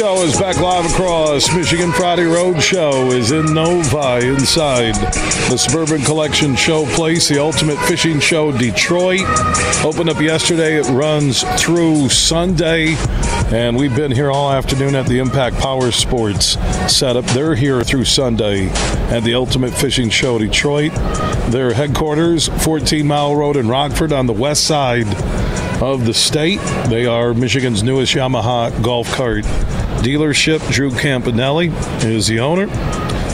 Show is back live across Michigan. Friday Road Show is in Novi inside the Suburban Collection Showplace, the Ultimate Fishing Show Detroit. Opened up yesterday. It runs through Sunday. And we've been here all afternoon at the Impact Power Sports setup. They're here through Sunday at the Ultimate Fishing Show Detroit. Their headquarters, 14 Mile Road in Rockford on the west side of the state. They are Michigan's newest Yamaha golf cart dealership. Drew Campanelli is the owner.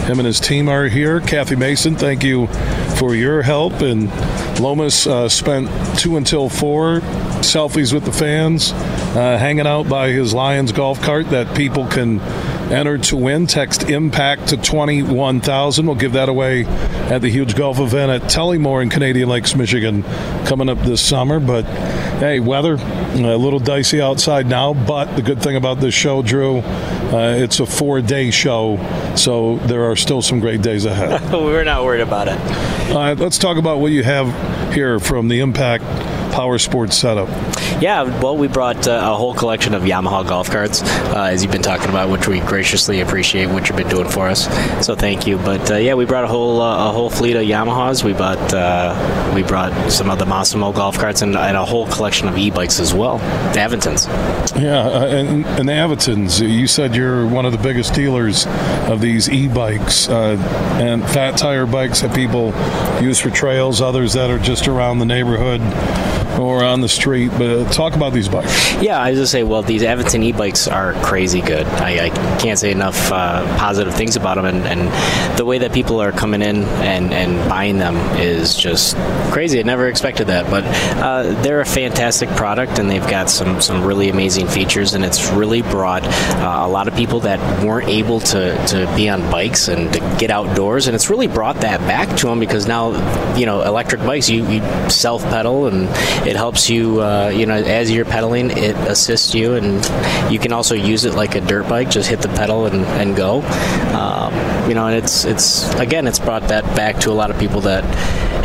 Him and his team are here. Kathy Mason, thank you for your help. And Lomas uh, spent two until four selfies with the fans, uh, hanging out by his Lions golf cart that people can enter to win. Text impact to 21,000. We'll give that away at the huge golf event at Tullymore in Canadian Lakes, Michigan, coming up this summer. But hey, weather a little dicey outside now. But the good thing about this show, Drew, uh, it's a four-day show, so there are still some great days ahead. We're not worried about it. All right, let's talk about what you have here from the Impact Power Sports setup. Yeah, well, we brought uh, a whole collection of Yamaha golf carts, uh, as you've been talking about, which we graciously appreciate what you've been doing for us. So thank you. But uh, yeah, we brought a whole uh, a whole fleet of Yamahas. We bought uh, we brought some of the Massimo golf carts and, and, a whole collection of e-bikes as well. The Aventons. Yeah, uh, and, and the Aventons. You said you're one of the biggest dealers of these e-bikes and fat tire bikes that people use for trails. Others that are just around the neighborhood or on the street. But talk about these bikes. Yeah, I just say, well, these Aventon e-bikes are crazy good. I, I can't say enough uh, positive things about them, and, and, the way that people are coming in and, and buying them is just crazy. I never expected that, but uh, they're a fantastic product, and they've got some some really amazing features, and it's really brought uh, a lot of people that weren't able to to be on bikes and to get outdoors, and it's really brought that back to them because now, you know, electric bikes you, you self pedal and it helps you, uh, you know, as you're pedaling, it assists you, and you can also use it like a dirt bike. Just hit the pedal and, and go. Um, you know, and it's it's again, it's brought that back to a lot of people that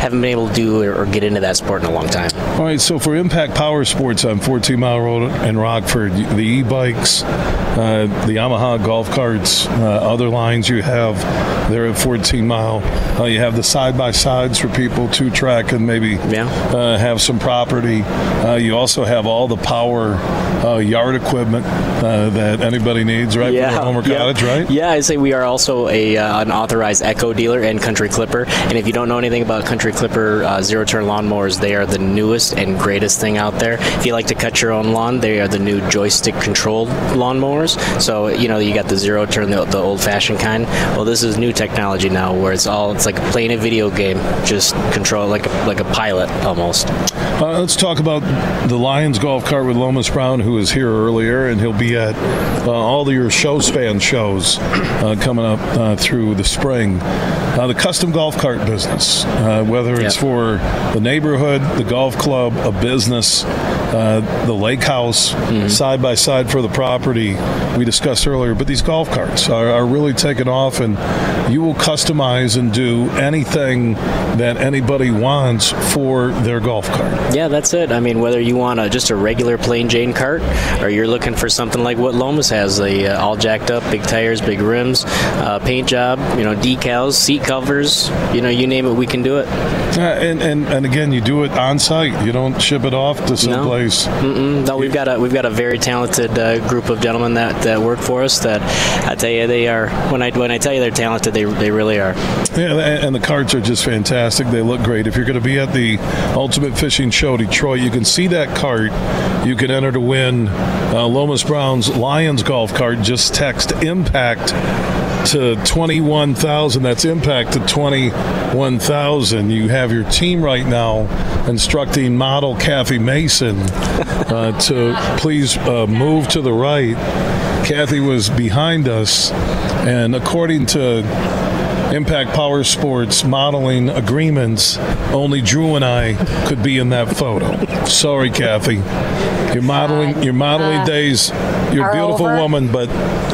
haven't been able to do or, get into that sport in a long time. All right, so for Impact Power Sports on 14 Mile Road in Rockford, the e-bikes, uh, the Yamaha golf carts, uh, other lines you have there at 14 Mile. Uh, you have the side by sides for people to track and maybe yeah. Uh, have some property. Uh, you also have all the power uh, yard equipment that anybody needs, right? Yeah. For Homer yeah. Cottage, right? Yeah, I say we are also a an authorized Echo dealer and Country Clipper. And if you don't know anything about Country Clipper uh, zero turn lawnmowers. They are the newest and greatest thing out there. If you like to cut your own lawn, they are the new joystick controlled lawnmowers. So you know you got the zero turn, the, the old fashioned kind. Well, this is new technology now, where it's all it's like playing a video game, just control like like a pilot almost. Uh, let's talk about the Lions golf cart with Lomas Brown, who was here earlier, and he'll be at uh, all your ShowSpan shows uh, coming up uh, through the spring. Uh, the custom golf cart business, uh, whether it's yep. for the neighborhood, the golf club, a business, uh, the lake house, mm-hmm. side by side for the property we discussed earlier. But these golf carts are, are really taking off, and you will customize and do anything that anybody wants for their golf cart. Yeah, that's it. I mean, whether you want a, just a regular plain Jane cart, or you're looking for something like what Lomas has, the uh, all jacked up, big tires, big rims, uh, paint job, you know, decals, seat covers, you know, you name it, we can do it. Yeah, and, and, and again, you do it on site. You don't ship it off to some no. Mm-mm. No, we've got a we've got a very talented uh, group of gentlemen that, that work for us. That I tell you, they are when I when I tell you they're talented, they they really are. Yeah, and the carts are just fantastic. They look great. If you're going to be at the Ultimate Fishing Show Detroit, you can see that cart. You can enter to win uh, Lomas Brown's Lions golf cart. Just text impact to 21,000. That's impact to 21,000. You have your team right now instructing model Kathy Mason uh, to please uh, move to the right. Kathy was behind us, and according to Impact Power Sports modeling agreements, only Drew and I could be in that photo. Sorry, Kathy. Your modeling, your modeling uh, days. You're a beautiful over? woman, but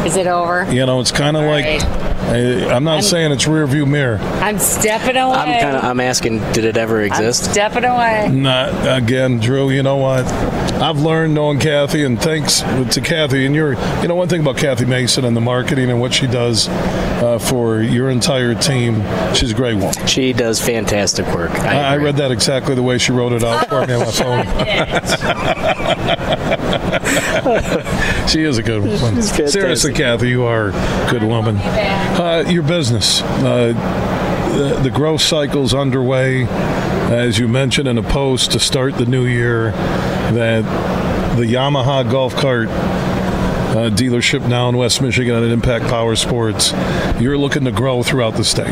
is it over? You know, it's kind of like. Right. I'm not I'm, saying it's rear view mirror. I'm stepping away. I'm kind of. I'm asking, did it ever exist? I'm stepping away. Not again, Drew. You know what? I've learned knowing Kathy, and thanks to Kathy. And you're, you know, one thing about Kathy Mason and the marketing and what she does uh, for your entire team, she's a great woman. She does fantastic work. I, I, I read that exactly the way she wrote it out for me on my phone. she is a good woman. Fantastic. Seriously, Kathy, you are a good woman. Uh, your business, uh, the, the growth cycle's underway. As you mentioned in a post to start the new year, that the Yamaha golf cart uh, dealership now in West Michigan at Impact Power Sports, you're looking to grow throughout the state.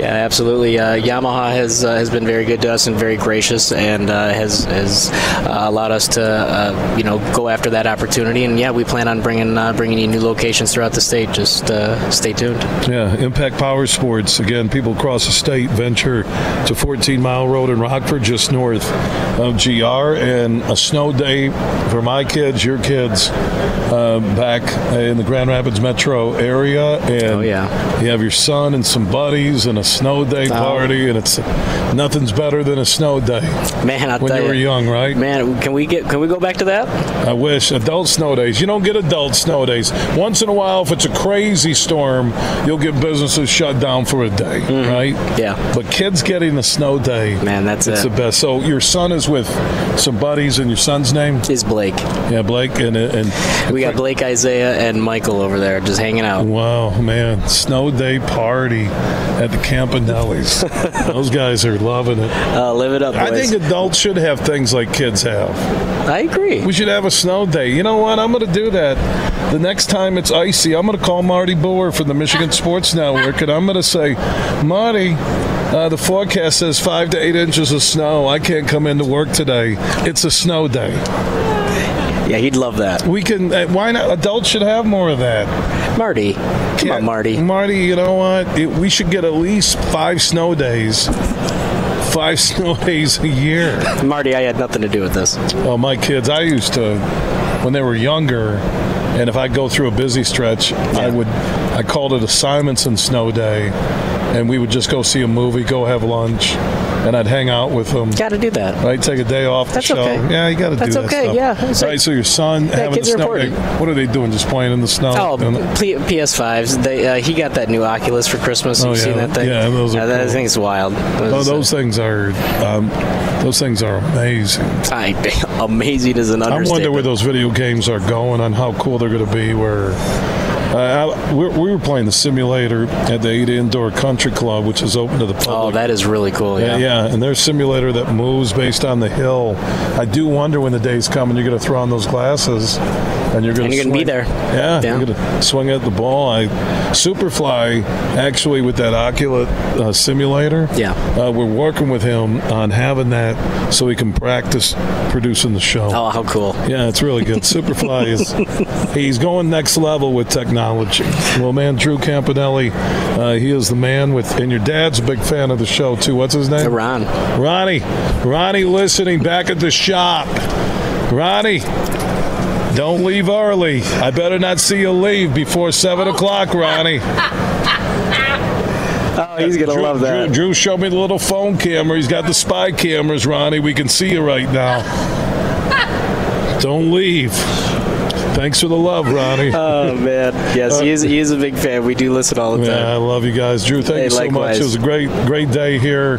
Yeah, absolutely. Uh, Yamaha has uh, has been very good to us and very gracious, and uh, has has uh, allowed us to uh, you know go after that opportunity. And yeah, we plan on bringing uh, bringing you new locations throughout the state. Just uh, stay tuned. Yeah, Impact Power Sports. Again, people across the state venture to 14 Mile Road in Rockford, just north of GR, and a snow day for my kids, your kids, uh, back in the Grand Rapids metro area. And Oh, yeah. you have your son and some buddies and a snow day Oh. party, and it's nothing's better than a snow day Man, I'll when tell you were young, right? Man, can we get can we go back to that? I wish adult snow days. You don't get adult snow days. Once in a while, if it's a crazy storm, you'll get businesses shut down for a day, right? Mm-hmm. Yeah. But kids getting a snow day, Man, that's it's it. the best. So your son is with some buddies, and your son's name, Is Blake? yeah, Blake, and and We got Blake, Isaiah, and Michael over there just hanging out. Wow, man, snow day party at the Campanellis. Those guys are loving it. Uh, live it up, boys. I think adults should have things like kids have. I agree. We should have a snow day. You know what? I'm going to do that. The next time it's icy, I'm going to call Marty Boer from the Michigan Sports Network, and I'm going to say, Marty, uh, the forecast says five to eight inches of snow. I can't come into work today. It's a snow day. Yeah, he'd love that. We can. Uh, why not? Adults should have more of that. Marty, come Yeah, on, Marty. Marty, you know what? It, we should get at least five snow days. Five snow days a year. Marty, I had nothing to do with this. Well, my kids, I used to, when they were younger, and if I go through a busy stretch, I would, I called it a Simonson snow day, and we would just go see a movie, go have lunch, and I'd hang out with them. Got to do that. Right, take a day off the That's show. okay. Yeah, you got to do that. That's that okay, stuff. yeah. Like- right, so your son having kids the snow important. What are they doing? Just playing in the snow? Oh, And- P- PS5s. They, uh, he got that new Oculus for Christmas. Oh, You've seen yeah. that thing? Yeah, those are Uh, that thing's wild. Oh, those things are, um, those things are amazing. I, amazing is an I wonder where those video games are going and how cool they're going to be. Where uh, we we were playing the simulator at the Ada Indoor Country Club, which is open to the public. Oh, that is really cool. yeah, Yeah. yeah, and their simulator that moves based on the hill. I do wonder when the days come and you're going to throw on those glasses and you're gonna gonna be there. Yeah, Yeah. you're going to swing at the ball. I Superfly actually with that Oculus uh, simulator. Yeah. uh, we're working with him on having that so he can practice producing the show. Oh, how cool. Yeah, it's really good. Superfly is he's going next level with technology. Well, man, Drew Campanelli, uh, he is the man with, and your dad's a big fan of the show too. What's his name? Ron. Ronnie. Ronnie, listening back at the shop. Ronnie. Don't leave early. I better not see you leave before seven o'clock, Ronnie. Oh, he's going to Drew, love that. Drew, Drew showed me the little phone camera. He's got the spy cameras, Ronnie. We can see you right now. Don't leave. Thanks for the love, Ronnie. Oh, man. Yes, he is, he is a big fan. We do listen all the time. yeah, I love you guys. Drew, thank Hey, you so much. It was a great, great day here.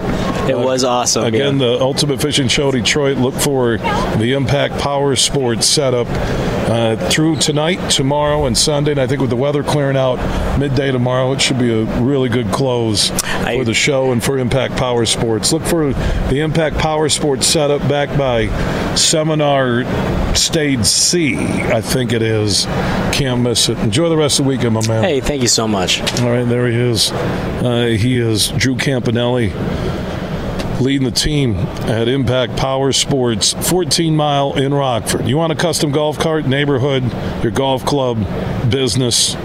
It uh, was awesome. Again, yeah. the Ultimate Fishing Show Detroit. Look for the Impact Power Sports setup uh, through tonight, tomorrow, and Sunday. And I think with the weather clearing out midday tomorrow, it should be a really good close I- for the show and for Impact Power Sports. Look for the Impact Power Sports setup backed by Seminar Stage C, I think it is. Can't miss it. Enjoy the rest of the weekend, my man. Hey, thank you so much. All right, there he is. Uh, he is Drew Campanelli, leading the team at Impact Power Sports, 14 mile in Rockford. You want a custom golf cart, neighborhood, your golf club, business,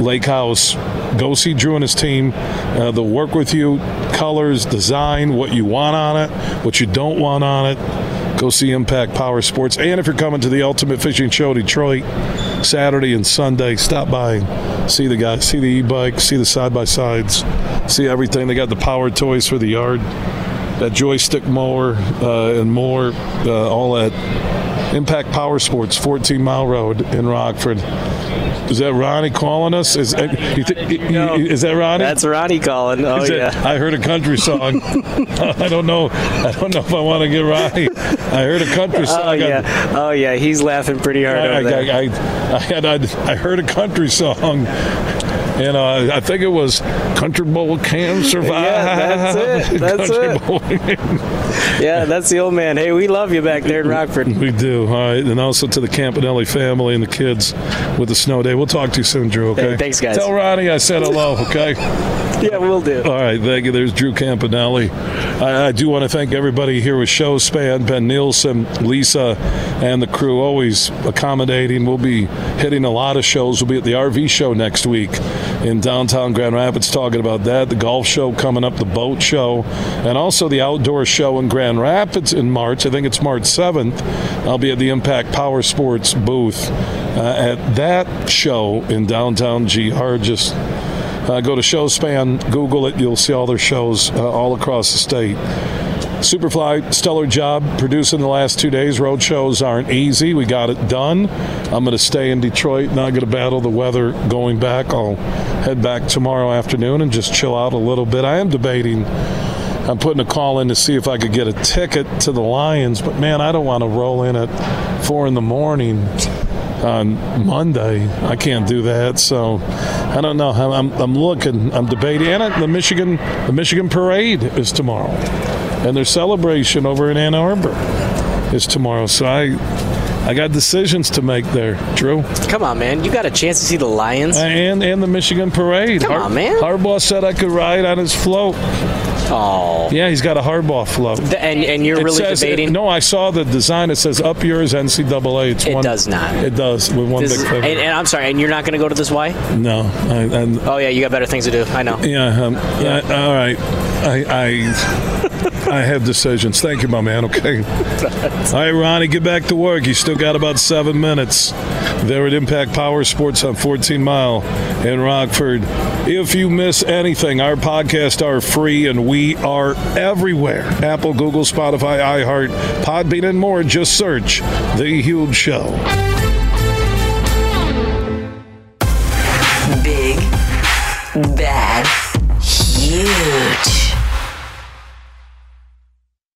lake house? Go see Drew and his team. Uh, they'll work with you, colors, design, what you want on it, what you don't want on it. Go see Impact Power Sports. And if you're coming to the Ultimate Fishing Show Detroit, Saturday and Sunday, stop by, see the guys, see the e-bike, see the side by sides, see everything. They got the power toys for the yard, that joystick mower, uh, and more. Uh, all at Impact Power Sports, 14 Mile Road in Rockford. Is that Ronnie calling us? Is, uh, you is that Ronnie? That's Ronnie calling. Oh that- yeah. I heard a country song. I don't know. I don't know if I want to get Ronnie. I heard a country song. Oh yeah. Oh yeah. He's laughing pretty hard I, over there. I, I, I had I, I heard a country song, and uh, I think it was "Country Boy Can Survive." Yeah, that's it. That's it. Yeah, that's the old man. Hey, we love you back there in Rockford. we do. All right, and also to the Campanelli family and the kids with the snow day. We'll talk to you soon, Drew. Okay. Hey, thanks, guys. Tell Ronnie I said hello. Okay. Yeah, we'll do. All right, thank you. There's Drew Campanelli. I, I do want to thank everybody here with Show Span, Ben Nielsen, Lisa, and the crew. Always accommodating. We'll be hitting a lot of shows. We'll be at the RV show next week in downtown Grand Rapids talking about that. The golf show coming up, the boat show, and also the outdoor show in Grand Rapids in March. I think it's March 7th. I'll be at the Impact Power Sports booth uh, at that show in downtown GR. Just uh, go to Showspan, Google it. You'll see all their shows uh, all across the state. Superfly, stellar job producing the last two days. Road shows aren't easy. We got it done. I'm going to stay in Detroit, not going to battle the weather going back. I'll head back tomorrow afternoon and just chill out a little bit. I am debating. I'm putting a call in to see if I could get a ticket to the Lions, but man, I don't want to roll in at four in the morning on Monday. I can't do that, so I don't know. I'm, I'm, looking. I'm debating. And the Michigan, the Michigan parade is tomorrow, and their celebration over in Ann Arbor is tomorrow. So I, I got decisions to make there, Drew, Come on, man. You got a chance to see the Lions? and and the Michigan parade. Come on, man. Harbaugh said I could ride on his float. Oh. Yeah, he's got a Harbaugh float. And and you're It really says- debating? No, I saw the design. It says up yours NCAA. It's It one, does not. It does with one This big is- and, and I'm sorry, and you're not going to go to this Y? no, I, and Oh yeah, you got better things to do. I know. Yeah. Um, I, all right. I, I I have decisions. Thank you, my man. Okay. All right, Ronnie, get back to work. You still got about seven minutes. There at Impact Power Sports on 14 Mile in Rockford. If you miss anything, our podcasts are free and we are everywhere. Apple, Google, Spotify, iHeart, Podbean, and more. Just search The Huge Show.